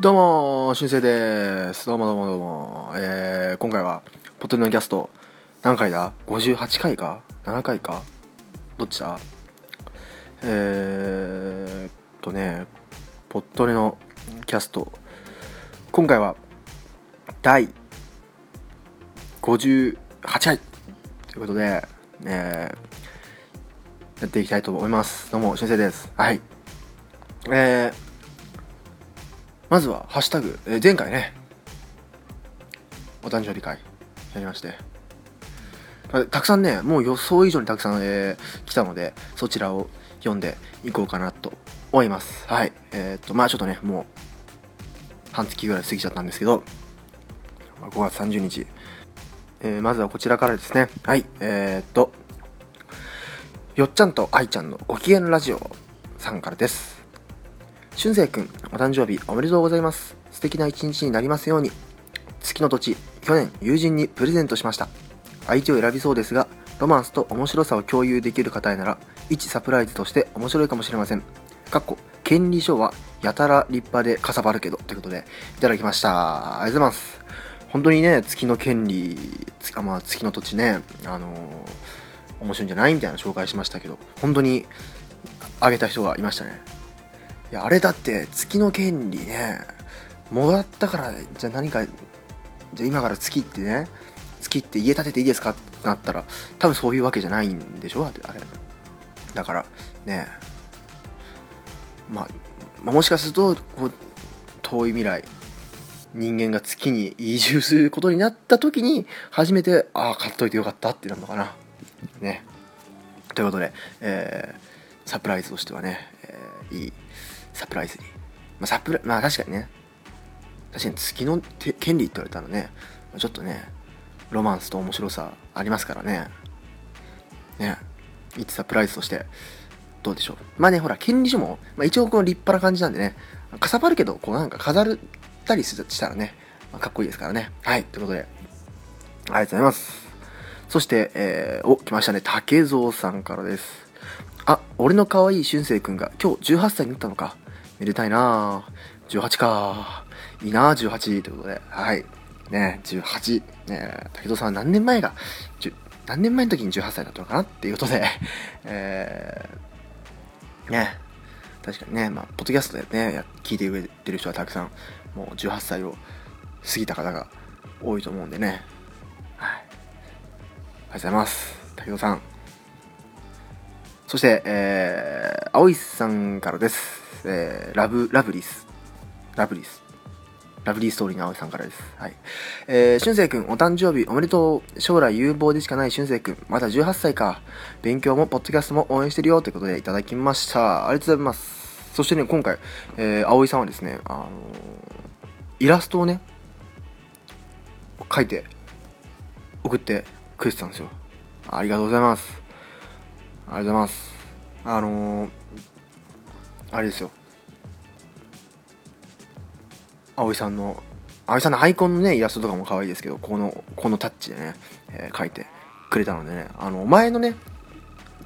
どうも、しゅんせいです。どうもどうもどうも。えー、今回は、ポットのキャスト、何回だ ?58 回か ?7 回か？どっちだ？えーとね、ポットレのキャスト、今回は、第58回ということで、えー、やっていきたいと思います。どうも、しゅんせいです。はい。えー、まずは、ハッシュタグ、えー前回ね、お誕生日会やりまして、たくさんね、もう予想以上にたくさん、えー来たので、そちらを読んでいこうかなと思います。はい。えーっと、まあちょっとね、もう、半月ぐらい過ぎちゃったんですけど、5月30日、えーまずはこちらからですね。はい。えーっと、よっちゃんと愛ちゃんのご機嫌ラジオさんからです。しゅんせいくん、お誕生日おめでとうございます。素敵な一日になりますように。月の土地、去年友人にプレゼントしました。相手を選びそうですが、ロマンスと面白さを共有できる方へなら、一サプライズとして面白いかもしれません。かっこ、権利書はやたら立派でかさばるけど、ということで、いただきました。ありがとうございます。本当にね、月の権利、あまあ、月の土地ね、あのー面白いんじゃない？みたいな紹介しましたけど、本当に、あげた人がいましたね。いや、あれだって月の権利ね、もらったから、じゃあ何か、じゃあ今から月ってね、月って家建てていいですかってなったら、多分そういうわけじゃないんでしょ？あれ。だから、ね、まあ、ま、もしかすると、こう、遠い未来、人間が月に移住することになった時に、初めて、ああ、買っといてよかったってなるのかな。ね。ということで、えー、サプライズとしてはね、えーいいサプライズに。まあ、サプラまあ確かにね、確かに月の権利って言われたらね、ちょっとね、ロマンスと面白さありますからね。ね、いつサプライズとして、どうでしょう。まあね、ほら、権利書も、まあ、一応この立派な感じなんでね、かさばるけど、こうなんか飾ったりしたらね、まあかっこいいですからね。はい、ということで、ありがとうございます。そして、えー、お、来ましたね。竹蔵さんからです。あ、俺の可愛い俊生くんが今日18歳になったのか。めでたいなぁ。18かいいなぁ、18。ということで。はい。ね18。ね竹蔵さんは何年前が、何年前の時に18歳だったのかなっていうことで、えー、ね確かにね、まあ、ポッドキャストでね、聞いてくれてる人はたくさん、もう18歳を過ぎた方が多いと思うんでね。はい。ありがとうございます。竹蔵さん。そして、えー、青井さんからです。えー、ラブ、ラブリス。ラブリス。ラブリーストーリーの青井さんからです。はい。えー、俊生くん、お誕生日おめでとう。将来有望でしかない俊生くん。まだ18歳か。勉強も、ポッドキャストも応援してるよ。ということでいただきました。ありがとうございます。そしてね、今回、えー、青井さんはですね、あのーイラストをね、描いて、送ってくれてたんですよ。ありがとうございます。ありがとうございます。あのー、あれですよ。葵さんの、葵さんのアイコンのね、イラストとかも可愛いですけど、この、このタッチでね、えー描いてくれたのでね、あの、前のね、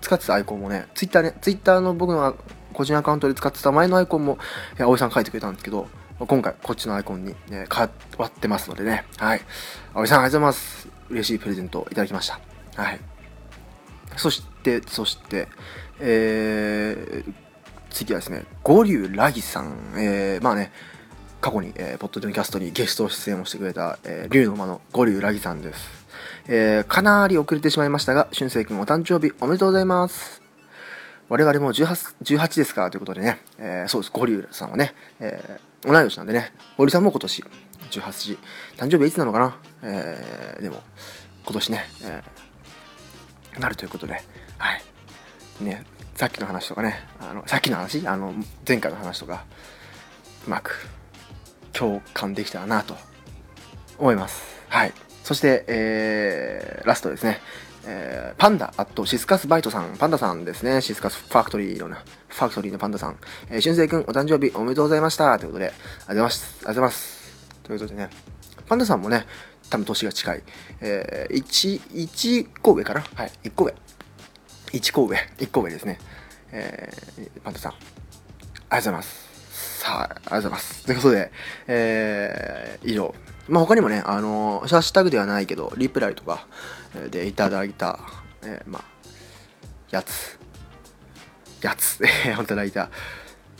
使ってたアイコンもね、ツイッターね、ツイッターの僕の個人アカウントで使ってた前のアイコンも、葵さん描いてくれたんですけど、今回こっちのアイコンに、ね、変わってますのでね、はい。葵さんありがとうございます。嬉しいプレゼントをいただきました。はい。そして、そして、えー、次はですね、五竜ラギさん。えー、まあね、過去に、えー、ポッドキャストにゲスト出演をしてくれた、えー、竜の間の五竜ラギさんです。えー、かなり遅れてしまいましたが、俊生君お誕生日おめでとうございます。我々も 18, 18ですか？らということでね、えーそうです、ゴリュウさんはね、えー同い年なんでね、ゴリさんも今年18時、誕生日はいつなのかな？えーでも、今年ね、えーなるということで、はい。ね、さっきの話とかね、あのさっきの話、あの、前回の話とか、うまく共感できたらなと思います。はい。そして、えーラストですね。えーパンダ、あとシスカスバイトさん、パンダさんですね。シスカスファクトリーのね、ファクトリーのパンダさん。えー、俊くん、お誕生日おめでとうございました。ということで、ありがとうございます。ありがとうございます。ということでね、パンダさんもね、多分年が近い。えー、1、1個上かな？はい、1個上。1個上、1個上ですね。えー、パンダさん、ありがとうございます。。はい。ありがとうございます。ということで、えー、以上。まあ、他にもね、あのー、ハッシュタグではないけど、リプライとかでいただいた、えー、まあ、やつ、やつ、いただいた、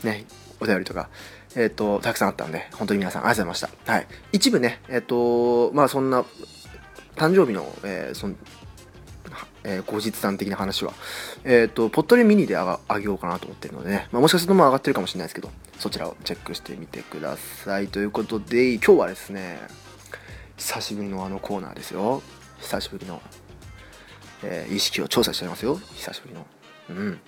ね、お便りとか、えっ、ー、と、たくさんあったんで、本当に皆さんありがとうございました。はい。一部ね、えっ、ー、と、まあそんな、誕生日の、えー、その、えー、後日談的な話は、えっ、ー、と、ポットでミニであげようかなと思ってるのでね、まあ、もしかするとも上がってるかもしれないですけど、そちらをチェックしてみてください。ということで、今日はですね、久しぶりのあのコーナーですよ。久しぶりの、えー、意識を調査しちゃいますよ。久しぶりの。うん。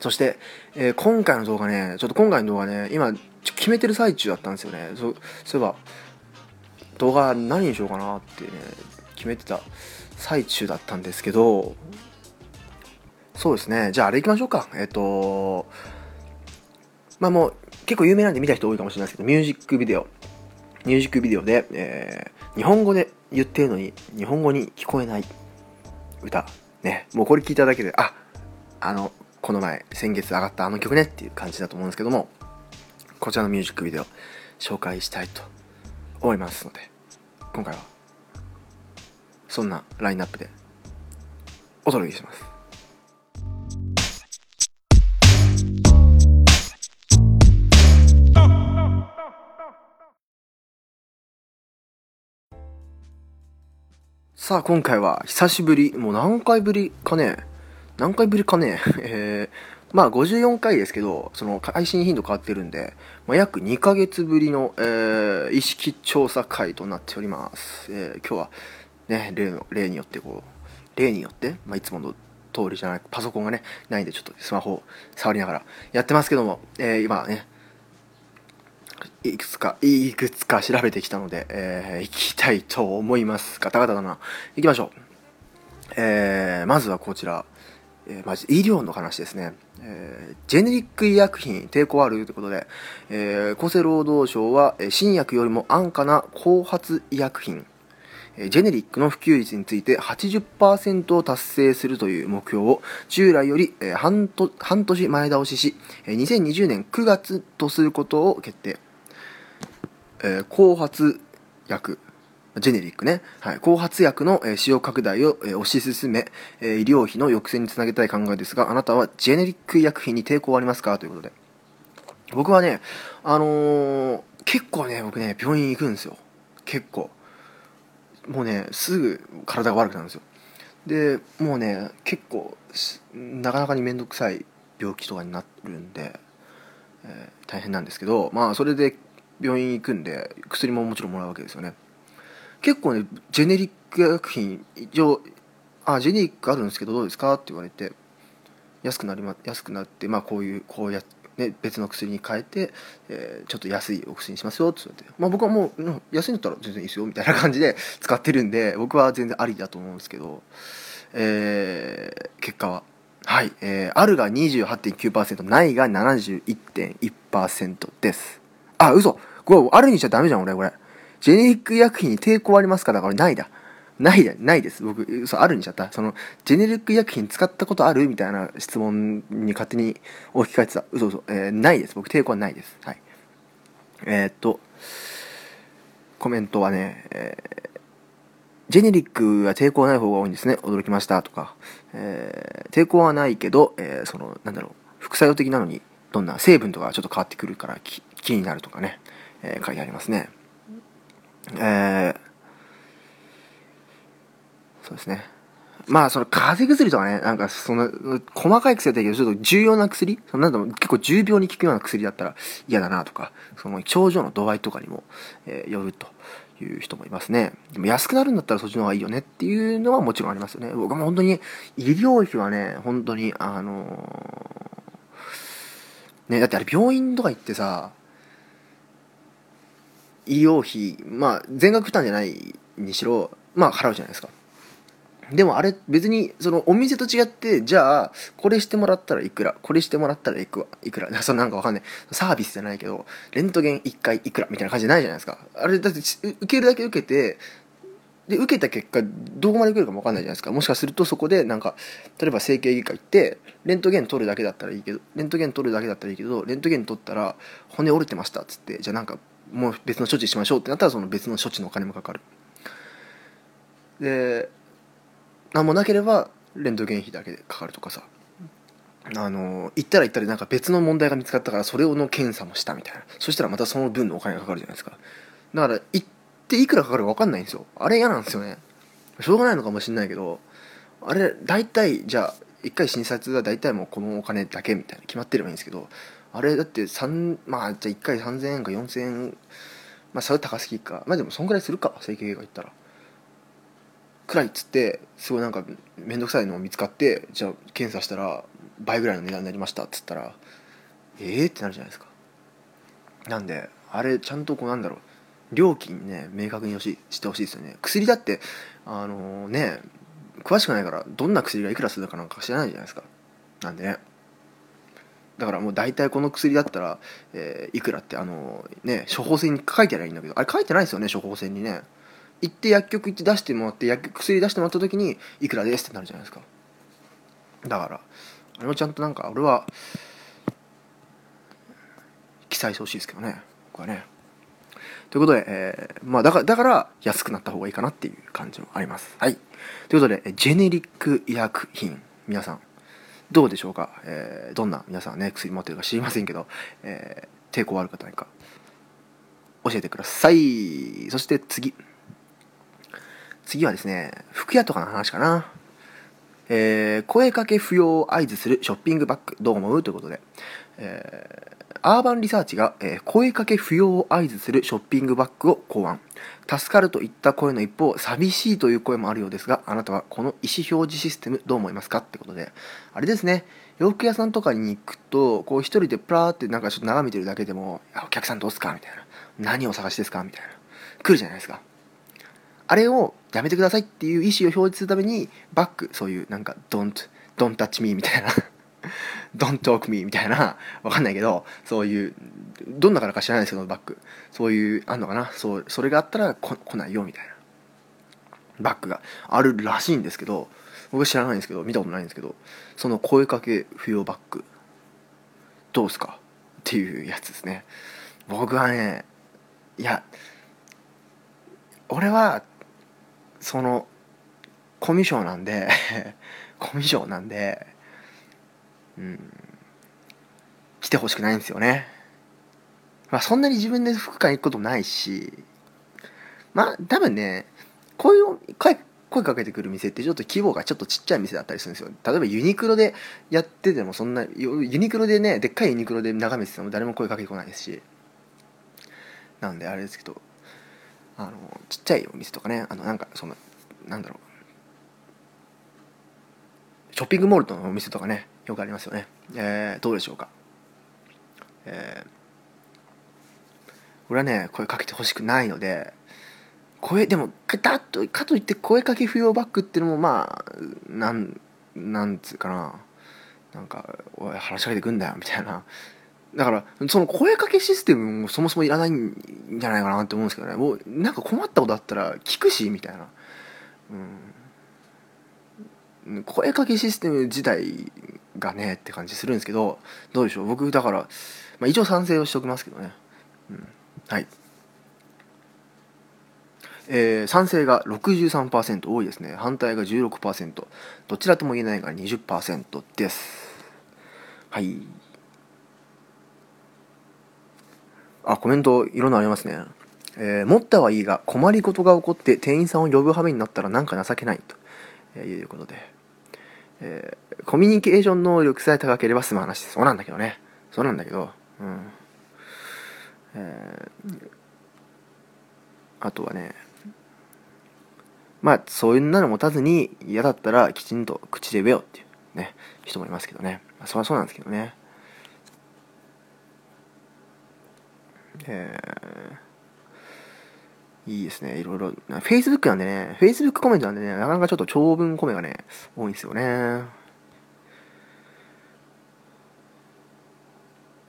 そして、えー、今回の動画ね、ちょっと今回の動画ね、今、決めてる最中だったんですよね。そそういえば、動画何にしようかなってね、決めてた最中だったんですけど、そうですね、じゃああれ行きましょうか。えっ、と、まあもう結構有名なんで見た人多いかもしれないですけど、ミュージックビデオ。ミュージックビデオで、えー、日本語で言ってるのに、日本語に聞こえない歌。ね、もうこれ聞いただけで、あ、あの、この前、先月上がったあの曲ねっていう感じだと思うんですけども、こちらのミュージックビデオ紹介したいと思いますので、今回は、そんなラインナップでお届けします。さあ、今回は久しぶり、もう何回ぶりかね、何回ぶりかね、えー、まあ54回ですけど、その配信頻度変わってるんで、まあ、約2ヶ月ぶりの、えー、意識調査会となっております。えー、今日はね、例の、例によってこう、例によって、まあ、いつもの通りじゃない、パソコンがね、ないんでちょっとスマホを触りながらやってますけども、えー、今ね、いくつか、いくつか調べてきたので、えー、行きたいと思います。ガタガタだな。行きましょう。えー、まずはこちら。えー、まず医療の話ですね、えー、ジェネリック医薬品抵抗あるということで、えー、厚生労働省は新薬よりも安価な後発医薬品ジェネリックの普及率について80%を達成するという目標を従来より半年前倒しし2020年9月とすることを決定後発薬ジェネリックね、はい、後発薬の、使用拡大を、推し進め、医療費の抑制につなげたい考えですが、あなたはジェネリック医薬品に抵抗ありますか？ということで。僕はね、あのー、結構ね、僕ね、病院行くんですよ。結構。もうね、すぐ体が悪くなるんですよ。で、もうね、結構、なかなかに面倒くさい病気とかになるんで、えー、大変なんですけど、まあ、それで病院行くんで、薬ももちろんもらうわけですよね。結構ねジェネリック薬品一応あジェネリックあるんですけどどうですか？って言われて安くなりま安くなってまあこういうこうやってね、別の薬に変えて、えー、ちょっと安いお薬にしますよって言って、まあ、僕はもう、安いんだったら全然いいですよみたいな感じで使ってるんで僕は全然ありだと思うんですけど、えー、結果は。はい、えー、あるが28.9%ないが71.1%です。あ嘘。これあるにしちゃダメじゃん俺これ。ジェネリック医薬品に抵抗ありますかだからないだ。ない、ないです。僕、そう、あるにしちゃった。その、ジェネリック薬品使ったことあるみたいな質問に勝手に置き換えてた。嘘嘘。えー、ないです。僕、抵抗はないです。はい。えー、っと、コメントはね、えー、ジェネリックは抵抗ない方が多いんですね。驚きましたとか。えー、抵抗はないけど、えー、その、なんだろう、副作用的なのに、どんな成分とかちょっと変わってくるから気になるとかね、えー、書いてありますね。えー、そうですね。まあ、その風邪薬とかね、なんかその、細かい薬だけど、ちょっと重要な薬？そのなんだろう、結構重病に効くような薬だったら嫌だなとか、その症状の度合いとかにも、えー、よるという人もいますね。でも安くなるんだったらそっちの方がいいよねっていうのはもちろんありますよね。僕も本当に、医療費はね、本当に、あのー、ね、だってあれ病院とか行ってさ、医療費、まあ、全額負担じゃないにしろ、まあ、払うじゃないですか。でもあれ別にそのお店と違ってじゃあこれしてもらったらいくらこれしてもらったらいくいくら そなんかわかんない。サービスじゃないけどレントゲン1回いくらみたいな感じじゃないじゃないですか。あれだって受けるだけ受けてで受けた結果どこまで受けるかも分かんないじゃないですか。もしかするとそこでなんか例えば整形外科行ってレントゲン取るだけだったらいいけどレントゲン取るだけだったらいいけどレントゲン取ったら骨折れてましたっつってじゃあなんかもう別の処置しましょうってなったらその別の処置のお金もかかる。で何もなければレントゲン費だけでかかるとかさ。あの行ったら行ったらなんか別の問題が見つかったからそれをの検査もしたみたいな。そしたらまたその分のお金がかかるじゃないですか。だから行っていくらかかるか分かんないんですよ。あれ嫌なんですよね。しょうがないのかもしんないけどあれ大体じゃあ1回診察は大体もうこのお金だけみたいな決まってればいいんですけどあれだって3まあじゃあ1回3000円か4000円まあそれ高すぎか。まあでもそんぐらいするか整形外科行ったら。くらいっつってすごいなんか面倒くさいのを見つかってじゃあ検査したら倍ぐらいの値段になりましたっつったらええー、ってなるじゃないですか。なんであれちゃんとこうなんだろう。料金ね明確にししてほしいですよね。薬だってあのー、ね詳しくないからどんな薬がいくらするかなんか知らないじゃないですか。なんでね。だからもう大体この薬だったら、えー、いくらってあのー、ね処方箋に書いてあればいいんだけど。あれ書いてないですよね処方箋にね。行って薬局行って出してもらって薬局薬出してもらった時にいくらですってなるじゃないですかだからあれもちゃんとなんか俺は記載してほしいですけどね僕はね。ということで、えー、まあだからだから安くなった方がいいかなっていう感じもあります。はい。ということでジェネリック医薬品。皆さんどうでしょうか、えー、どんな皆さんね薬持ってるか知りませんけど、えー、抵抗ある方何か教えてください。そして次次はですね、服屋とかの話かな。えー、声かけ不要を合図するショッピングバッグ、どう思う？ということで、えー、アーバンリサーチが、えー、声かけ不要を合図するショッピングバッグを考案。助かるといった声の一方、寂しいという声もあるようですが、あなたはこの意思表示システムどう思いますか？ってことで、あれですね、洋服屋さんとかに行くと、こう一人でプラーってなんかちょっと眺めてるだけでも、お客さんどうすか？みたいな。何を探しですか？みたいな。来るじゃないですか。あれをやめてくださいっていう意思を表示するためにバックそういうなんか don't don't touch me みたいな。don't talk me みたいな。わかんないけどそういうどんなからか知らないですけどバックそういうあんのかな？そうそれがあったら来ないよみたいな。バックがあるらしいんですけど僕知らないんですけど見たことないんですけどその声かけ不要バックどうすか？っていうやつですね。僕はねいや俺はそのコミュ障なんで コミュ障なんでうん。来てほしくないんですよね。まあそんなに自分で服買い行くこともないしまあ多分ねこういう声声かけてくる店ってちょっと規模がちょっとちっちゃい店だったりするんですよ。例えばユニクロでやっててもそんなユニクロでねでっかいユニクロで眺めてても誰も声かけてこないですし。なんであれですけど。あのちっちゃいお店とかねあのなんかそのなんだろう。ショッピングモールのお店とかねよくありますよね、えー、どうでしょうか。えー、俺はね声かけてほしくないので声でもだとかといって声かけ不要バッグっていうのもまあなんなんつうかな。なんか「おい話しかけてくんだよ」みたいな。だからその声かけシステムもそもそもいらないんじゃないかなって思うんですけどね。もうなんか困ったことあったら聞くしみたいな、うん、声かけシステム自体がねって感じするんですけどどうでしょう。僕だから、まあ、一応賛成をしておきますけどね、うん、はい。えー、賛成が63%多いですね。反対が16%どちらとも言えないが20%です。はい。あ、コメントいろんなありますね。えー、持ったはいいが困りごとが起こって店員さんを呼ぶ羽目になったらなんか情けないと、えいうことで、えー、コミュニケーション能力さえ高ければ済む話そうなんだけどね。そうなんだけど。うん。えー、あとはね。まあそういうなの持たずに嫌だったらきちんと口で言えよっていうね人もいますけどね、まあ、そりゃそうなんですけどね。えー、いいですね。いろいろ。Facebook なんでね、Facebook コメントなんでね、なかなかちょっと長文コメがね、多いんですよね。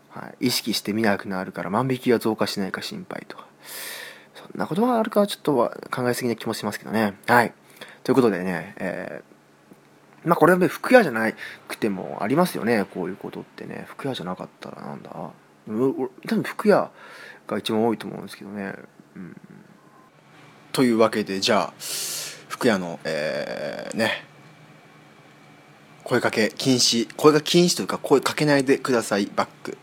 はい、意識して見なくなるから万引きが増加しないか心配とか。そんなことはあるかちょっと考えすぎな気もしますけどね。はい。ということでね、えー、まあこれはね、服屋じゃなくてもありますよね、こういうことってね。服屋じゃなかったらなんだ多分服屋が一番多いと思うんですけどね。うん、というわけで、じゃあ、服屋の、えー、ね、声かけ禁止。声が禁止というか声かけないでくださいバッグ。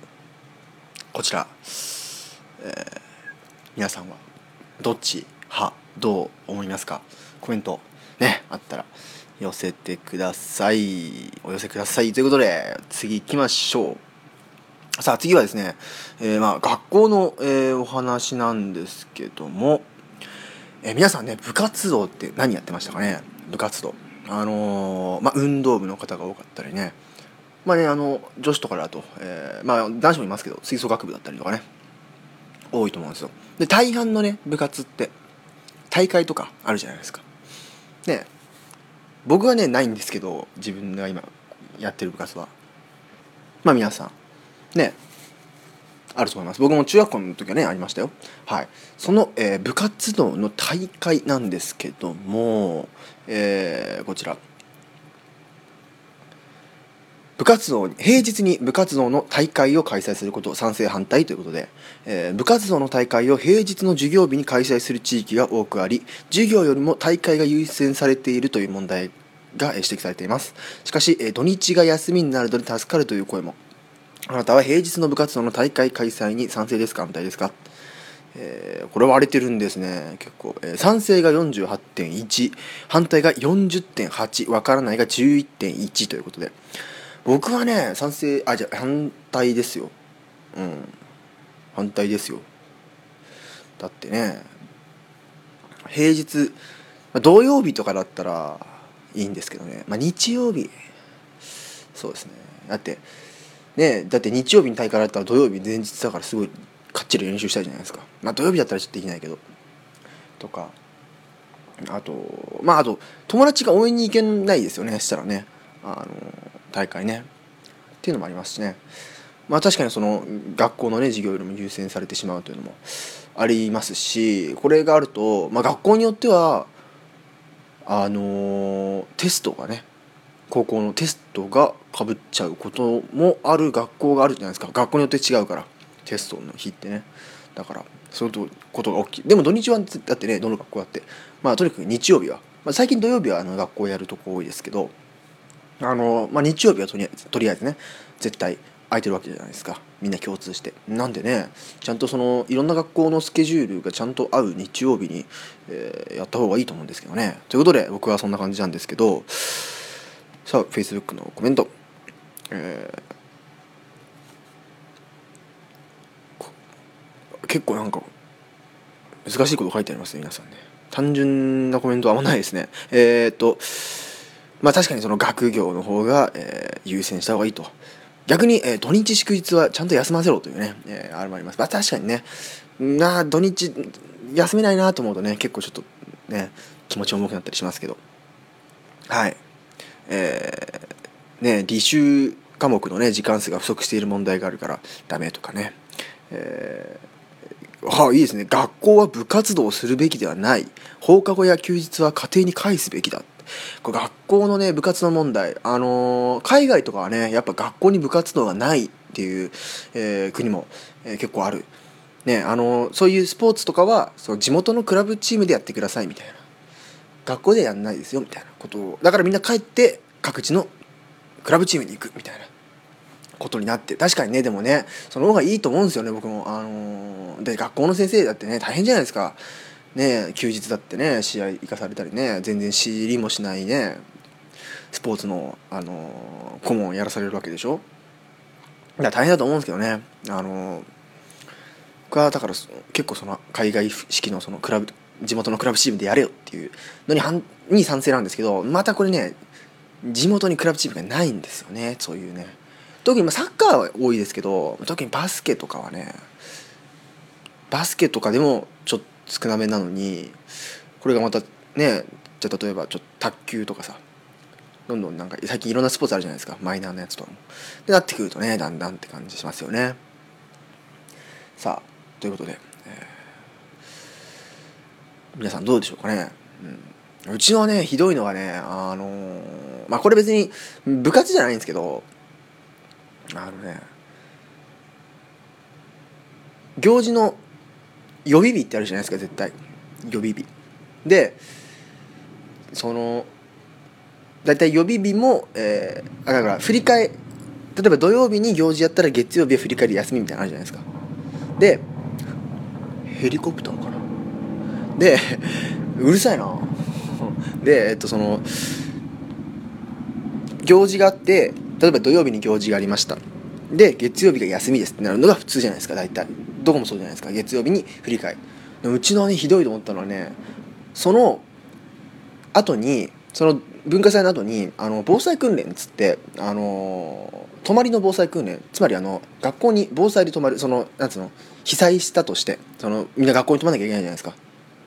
こちら、えー、皆さんはどっち派どう思いますか？コメントねあったら寄せてください。お寄せください。ということで次行きましょう。さあ次はですね、えー、まあ学校の、えー、お話なんですけども、えー、皆さんね部活動って何やってましたかね？部活動。あのー、まあ、運動部の方が多かったりね。まあねあの女子とかだと、えー、まあ男子もいますけど吹奏楽部だったりとかね。多いと思うんですよ。で大半のね部活って大会とかあるじゃないですか。ね僕はねないんですけど自分が今やってる部活は。まあ皆さん。ねあると思います。僕も中学校の時はねありましたよ。はい。その、えー、部活動の大会なんですけども、えー、こちら。部活動平日に部活動の大会を開催すること賛成反対ということで、えー、部活動の大会を平日の授業日に開催する地域が多くあり授業よりも大会が優先されているという問題が指摘されています。しかし土日が休みになるので助かるという声もあなたは平日の部活動の大会開催に賛成ですか？反対ですか？えー、これ割れてるんですね。結構、えー、賛成が48.1反対が40.8わからないが11.1ということで。僕はね賛成あじゃ反対ですよ。うん。反対ですよ。だってね平日、土曜日とかだったらいいんですけどね、まあ、日曜日。そうですね。だってねだって日曜日に大会だったら土曜日前日だからすごいかっちり練習したいじゃないですか。まあ土曜日だったらちょっとできないけど。とかあとまああと友達が応援に行けないですよね。そしたらね。あの大会ね。っていうのもありますしね。まあ確かにその学校のね授業よりも優先されてしまうというのもありますしこれがあると、まあ、学校によってはあのテストがね高校のテストがかぶっちゃうこともある学校があるじゃないですか。学校によって違うから。テストの日ってね。だからそういうことが大きいでも土日はだってねどの学校だって。まあとにかく日曜日は、まあ、最近土曜日はあの学校やるとこ多いですけどあの、まあ、日曜日はとりあえずとりあえずね絶対空いてるわけじゃないですか。みんな共通して。なんでねちゃんとそのいろんな学校のスケジュールがちゃんと合う日曜日に、えー、やった方がいいと思うんですけどね。ということで僕はそんな感じなんですけどさあ Facebook のコメントえー、結構なんか難しいこと書いてありますね皆さんね単純なコメントはあんまないですねえー、っとまあ確かにその学業の方が、えー、優先した方がいいと逆に、えー、土日祝日はちゃんと休ませろというね、えー、あれもあります。まあ、確かにね、な土日休めないなと思うとね、結構ちょっとね、気持ち重くなったりしますけど。はい。えー、ね、履修科目のね、時間数が不足している問題があるからダメとかね。えー、はあ、いいですね。学校は部活動をするべきではない。放課後や休日は家庭に返すべきだ。これ学校のね部活の問題あのー、海外とかはねやっぱ学校に部活動がないっていう、えー、国も、え、結構あるねあのそういうスポーツとかはその地元のクラブチームでやってくださいみたいな学校でやんないですよみたいなことを。だからみんな帰って各地のクラブチームに行くみたいな。ことになって。確かにねでもねその方がいいと思うんですよね僕も。あのー、で学校の先生だってね大変じゃないですか。ね休日だってね試合行かされたりね全然知りもしないねスポーツの、あの顧問やらされるわけでしょ。だから大変だと思うんですけどね。あの僕はだから結構その海外式のそのクラブ地元のクラブチームでやれよっていうのに反に賛成なんですけどまたこれね地元にクラブチームがないんですよねそういうね特にサッカーは多いですけど特にバスケとかはねバスケとかでもちょっと少なめなのにこれがまたねじゃ例えばちょっと卓球とかさどんどんなんか最近いろんなスポーツあるじゃないですかマイナーなやつとかも。でなってくるとねだんだんって感じしますよね。さあということで、皆さんどうでしょうかね、うん、うちのねひどいのはねあのーまあこれ別に部活じゃないんですけどあのね行事の予備日ってあるじゃないですか絶対。予備日。でその大体予備日も、えー、あだから振り替え例えば土曜日に行事やったら月曜日は振り替えで休みみたいなのあるじゃないですか。でヘリコプターかな？でうるさいな。でえっとその行事があって例えば土曜日に行事がありました。で月曜日が休みですってなるのが普通じゃないですか大体。どこもそうじゃないですか。月曜日に振り替えうちのねひどいと思ったのはねその後にその文化祭の後にあの防災訓練っつってあの泊まりの防災訓練。つまりあの学校に防災で泊まるそのなんつうの被災したとしてそのみんな学校に泊まなきゃいけないじゃないですか、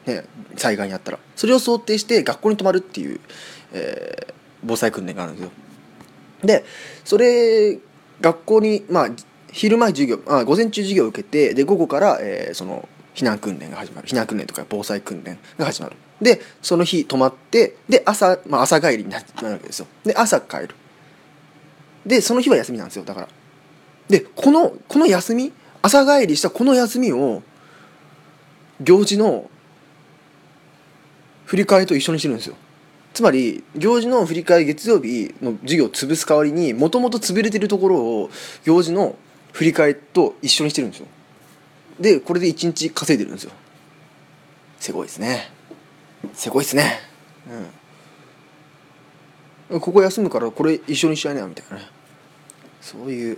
ね、災害にあったら。それを想定して学校に泊まるっていう、えー、防災訓練があるんですよ。でそれ学校にまあ昼前授業あ午前中授業を受けてで午後から、えー、その避難訓練が始まる。避難訓練とか防災訓練が始まる。でその日泊まってで朝、まあ、朝帰りになるわけですよ。で朝帰る。でその日は休みなんですよだから。でこのこの休み朝帰りしたこの休みを行事の振り替えと一緒にしてるんですよ。つまり行事の振り替え月曜日の授業を潰す代わりにもともと潰れてるところを行事の振り替えと一緒にしてるんですよ。でこれで1日稼いでるんですよ。すごいですね。すごいですね。うん。ここ休むからこれ一緒にしちゃいなよみたいなね。そういう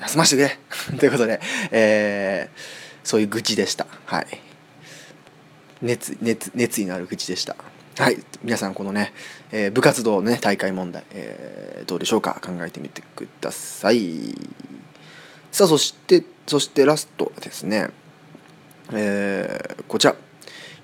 休ませてくれ。ということで、えー、そういう愚痴でした。はい。熱熱熱意のある口でした。はい。皆さんこのね、えー、部活動のね大会問題、えー、どうでしょうか？考えてみてください。さあそしてそしてラストですね。えー、こちら。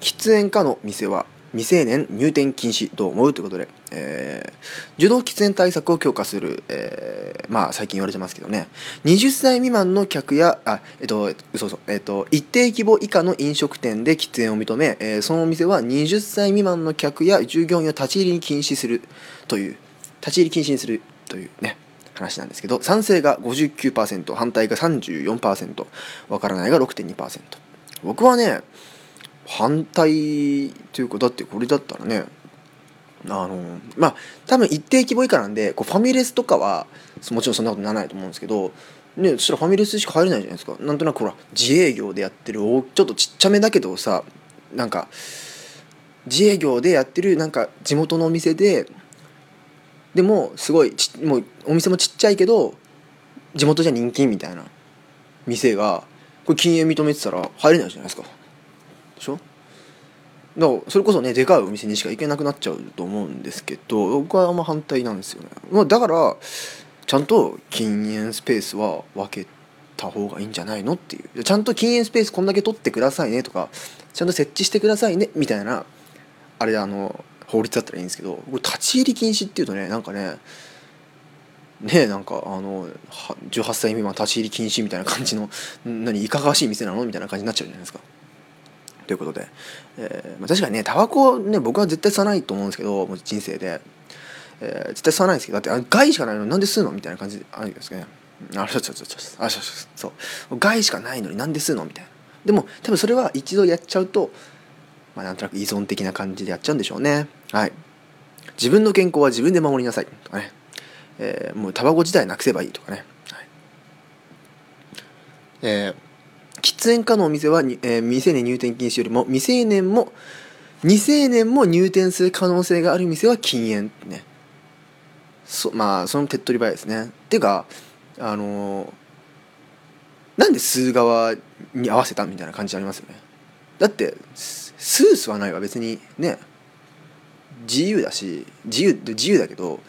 喫煙家の店は未成年入店禁止と思うということで、えー、受動喫煙対策を強化する、えー、まあ最近言われてますけどね。20歳未満の客やあえっとそうそうえっと一定規模以下の飲食店で喫煙を認め、えー、そのお店は20歳未満の客や従業員を立ち入りに禁止するという立ち入り禁止にするというね話なんですけど賛成が59%反対が34%わからないが6.2%僕はね反対というかだってこれだったらねあのまあ多分一定規模以下なんでこうファミレスとかはもちろんそんなことならないと思うんですけどねそしたらファミレスしか入れないじゃないですか。なんとなくほら自営業でやってるちょっとちっちゃめだけどさなんか自営業でやってるなんか地元のお店ででもすごいちもうお店もちっちゃいけど地元じゃ人気みたいな店がこれ禁煙認めてたら入れないじゃないですか。しょ？だからそれこそねでかいお店にしか行けなくなっちゃうと思うんですけど僕はあんま反対なんですよね、まあ、だからちゃんと禁煙スペースは分けた方がいいんじゃないのっていう。ちゃんと禁煙スペースこんだけ取ってくださいねとかちゃんと設置してくださいねみたいなあれあの法律だったらいいんですけどこれ立ち入り禁止っていうとねなんかねねなんかあの18歳未満立ち入り禁止みたいな感じの何いかがわしい店なの？みたいな感じになっちゃうじゃないですか。ということで、えーまあ、確かにねタバコね僕は絶対吸わないと思うんですけど人生で、えー、絶対吸わないんですけどだって害しかないのになんで吸うの？みたいな感じあるんですかねあそうそうそうそう。あそうそう。そう。害しかないのになんで吸うの？みたいな。でも多分それは一度やっちゃうとまあなんとなく依存的な感じでやっちゃうんでしょうね。はい。自分の健康は自分で守りなさい。とかね、えー、もうタバコ自体なくせばいいとかね、はい。えー喫煙家のお店は、えー、未成年入店禁止よりも未成年も未成年も入店する可能性がある店は禁煙ね。そまあその手っ取り早いですね。っていうかあのー、なんで吸う側に合わせたみたいな感じありますよね。だって吸う吸わないは別にね自由だし自由自由だけど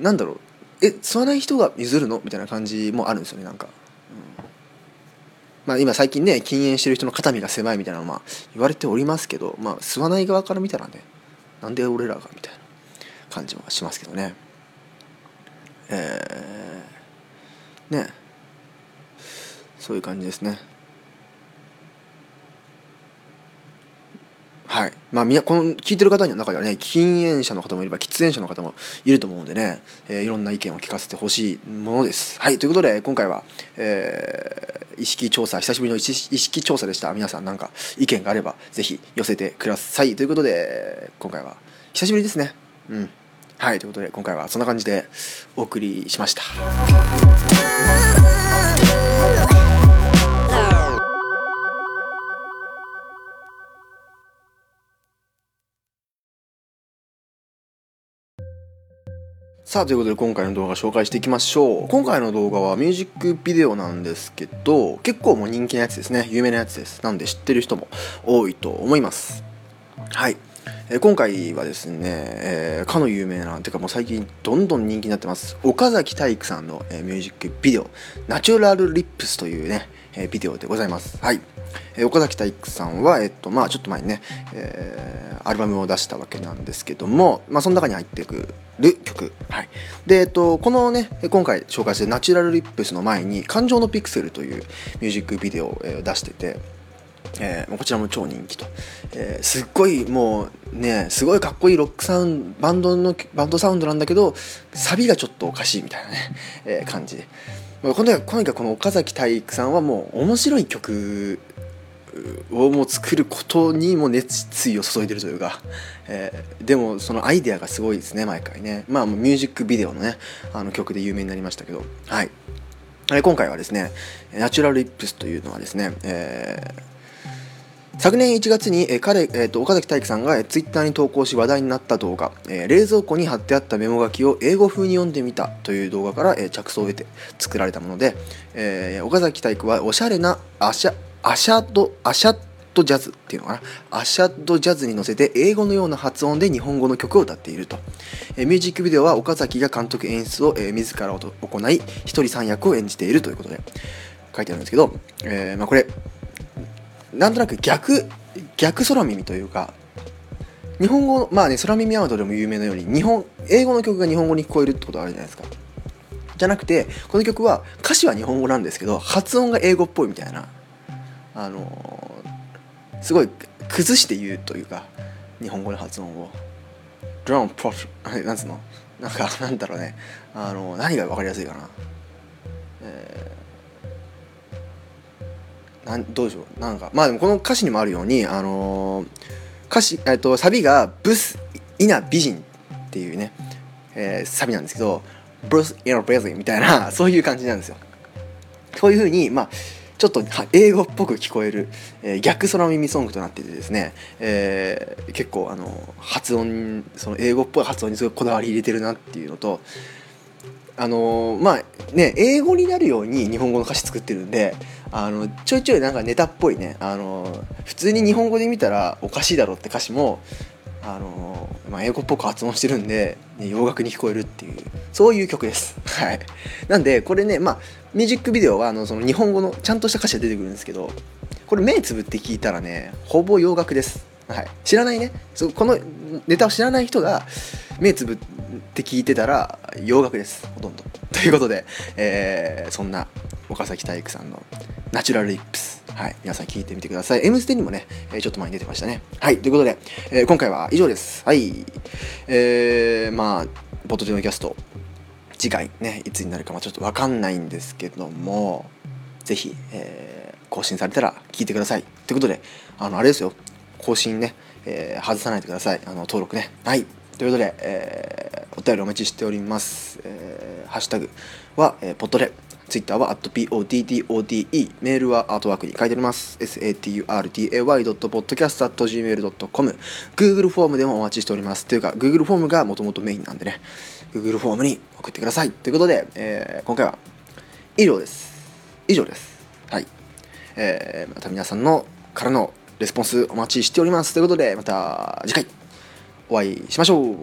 なんだろう。え吸わない人が譲るの？みたいな感じもあるんですよねなんか。まあ、今最近ね禁煙してる人の肩身が狭いみたいなのまあ言われておりますけど、まあ、吸わない側から見たらねなんで俺らがみたいな感じはしますけどね。えー、ね。そういう感じですね。はい。まあ、みこの聞いてる方の中ではね禁煙者の方もいれば喫煙者の方もいると思うんでね、えーいろんな意見を聞かせてほしいものです。はいということで今回は、えー意識調査久しぶりの意識調査でした。皆さんなんか意見があればぜひ寄せてください。ということで今回は久しぶりですね。うん。はいということで今回はそんな感じでお送りしました。さあということで今回の動画紹介していきましょう。今回の動画はミュージックビデオなんですけど結構もう人気なやつですね。有名なやつです。なんで知ってる人も多いと思います。はい、えー今回はですね、えーかの有名なてかもう最近どんどん人気になってます。岡崎体育さんの、えーミュージックビデオ「ナチュラルリップス」というね、えビデオでございます。はい、え岡崎体育さんはえっとまあちょっと前にね、えーアルバムを出したわけなんですけどもまあその中に入っていくる曲。はい。でえっとこのね今回紹介してるナチュラルリップスの前に「感情のピクセル」というミュージックビデオを、えー出しててえーこちらも超人気と、えーすっごいもうねすごいかっこいいロックサウンドバンドのバンドサウンドなんだけどサビがちょっとおかしいみたいなね、えー感じ。でまあこのとにかくこの岡崎体育さんはもう面白い曲をもう作ることにも熱意を注いでるというか、えーでもそのアイデアがすごいですね毎回ね。まあミュージックビデオのねあの曲で有名になりましたけど。はい。今回はですねナチュラルリップスというのはですね、えー昨年1月に、えー彼、えーと岡崎体育さんが、えー、ツイッターに投稿し話題になった動画、えー冷蔵庫に貼ってあったメモ書きを英語風に読んでみたという動画から、えー着想を得て作られたもので、えー岡崎体育はおしゃれなアシャアシャドアシャドジャズっていうのかな？アシャドジャズに乗せて英語のような発音で日本語の曲を歌っていると、えーミュージックビデオは岡崎が監督演出を、えー自ら行い一人三役を演じているということで。書いてあるんですけど、えーまあ、これなんとなく逆逆空耳というか日本語まあね空耳アウトでも有名なように日本英語の曲が日本語に聞こえるってことがあるじゃないですか。じゃなくてこの曲は歌詞は日本語なんですけど発音が英語っぽいみたいな。あのすごい崩して言うというか日本語の発音を。ドラプロフなんつうの？なんか なんだろうね。あの何が分かりやすいかな。えーなんどうでしょう？なんかまあでもこの歌詞にもあるようにあの歌詞、えっと、サビが「ブス・イナ・美人」っていうね、えーサビなんですけど「ブス・イナ・ベリみたいな そういう感じなんですよ。そういうふうにまあちょっと英語っぽく聞こえる、えー逆空耳ソングとなっていてですね、えー結構あの発音その英語っぽい発音にすごいこだわり入れてるなっていうのとあのまあね英語になるように日本語の歌詞作ってるんであのちょいちょいなんかネタっぽいねあの普通に日本語で見たらおかしいだろって歌詞もあのまあ、英語っぽく発音してるんで、ね洋楽に聞こえるっていうそういう曲です。はい、なんでこれね、まあ、ミュージックビデオはあのその日本語のちゃんとした歌詞が出てくるんですけどこれ目つぶって聞いたらねほぼ洋楽です。はい、知らないねそうこのネタを知らない人が目つぶって聞いてたら洋楽ですほとんど。ということで、えーそんな岡崎体育さんの「ナチュラルリップス」はい、皆さん聞いてみてください。M ステにもね、えちょっと前に出てましたね。はい、ということで、えー今回は以上です。はい。えー、まあ、ボットでのキャスト、次回ね、いつになるかまちょっとわかんないんですけども、ぜひ、えー更新されたら聞いてください。ということで、あの、あれですよ、更新ね、えー外さないでください。あの、登録ね。はい。ということで、えーお便りお待ちしております。えーハッシュタグは、えーポットで、ツイッターは @poddode メールはアートワークに書いてあります。Saturday.podcast.gmail.com Google フォームでもお待ちしております。というか Google フォームがもともとメインなんでね。Google フォームに送ってください。ということで、えー今回は以上です。以上です。はい、えーまた皆さんのからのレスポンスお待ちしております。ということでまた次回お会いしましょう。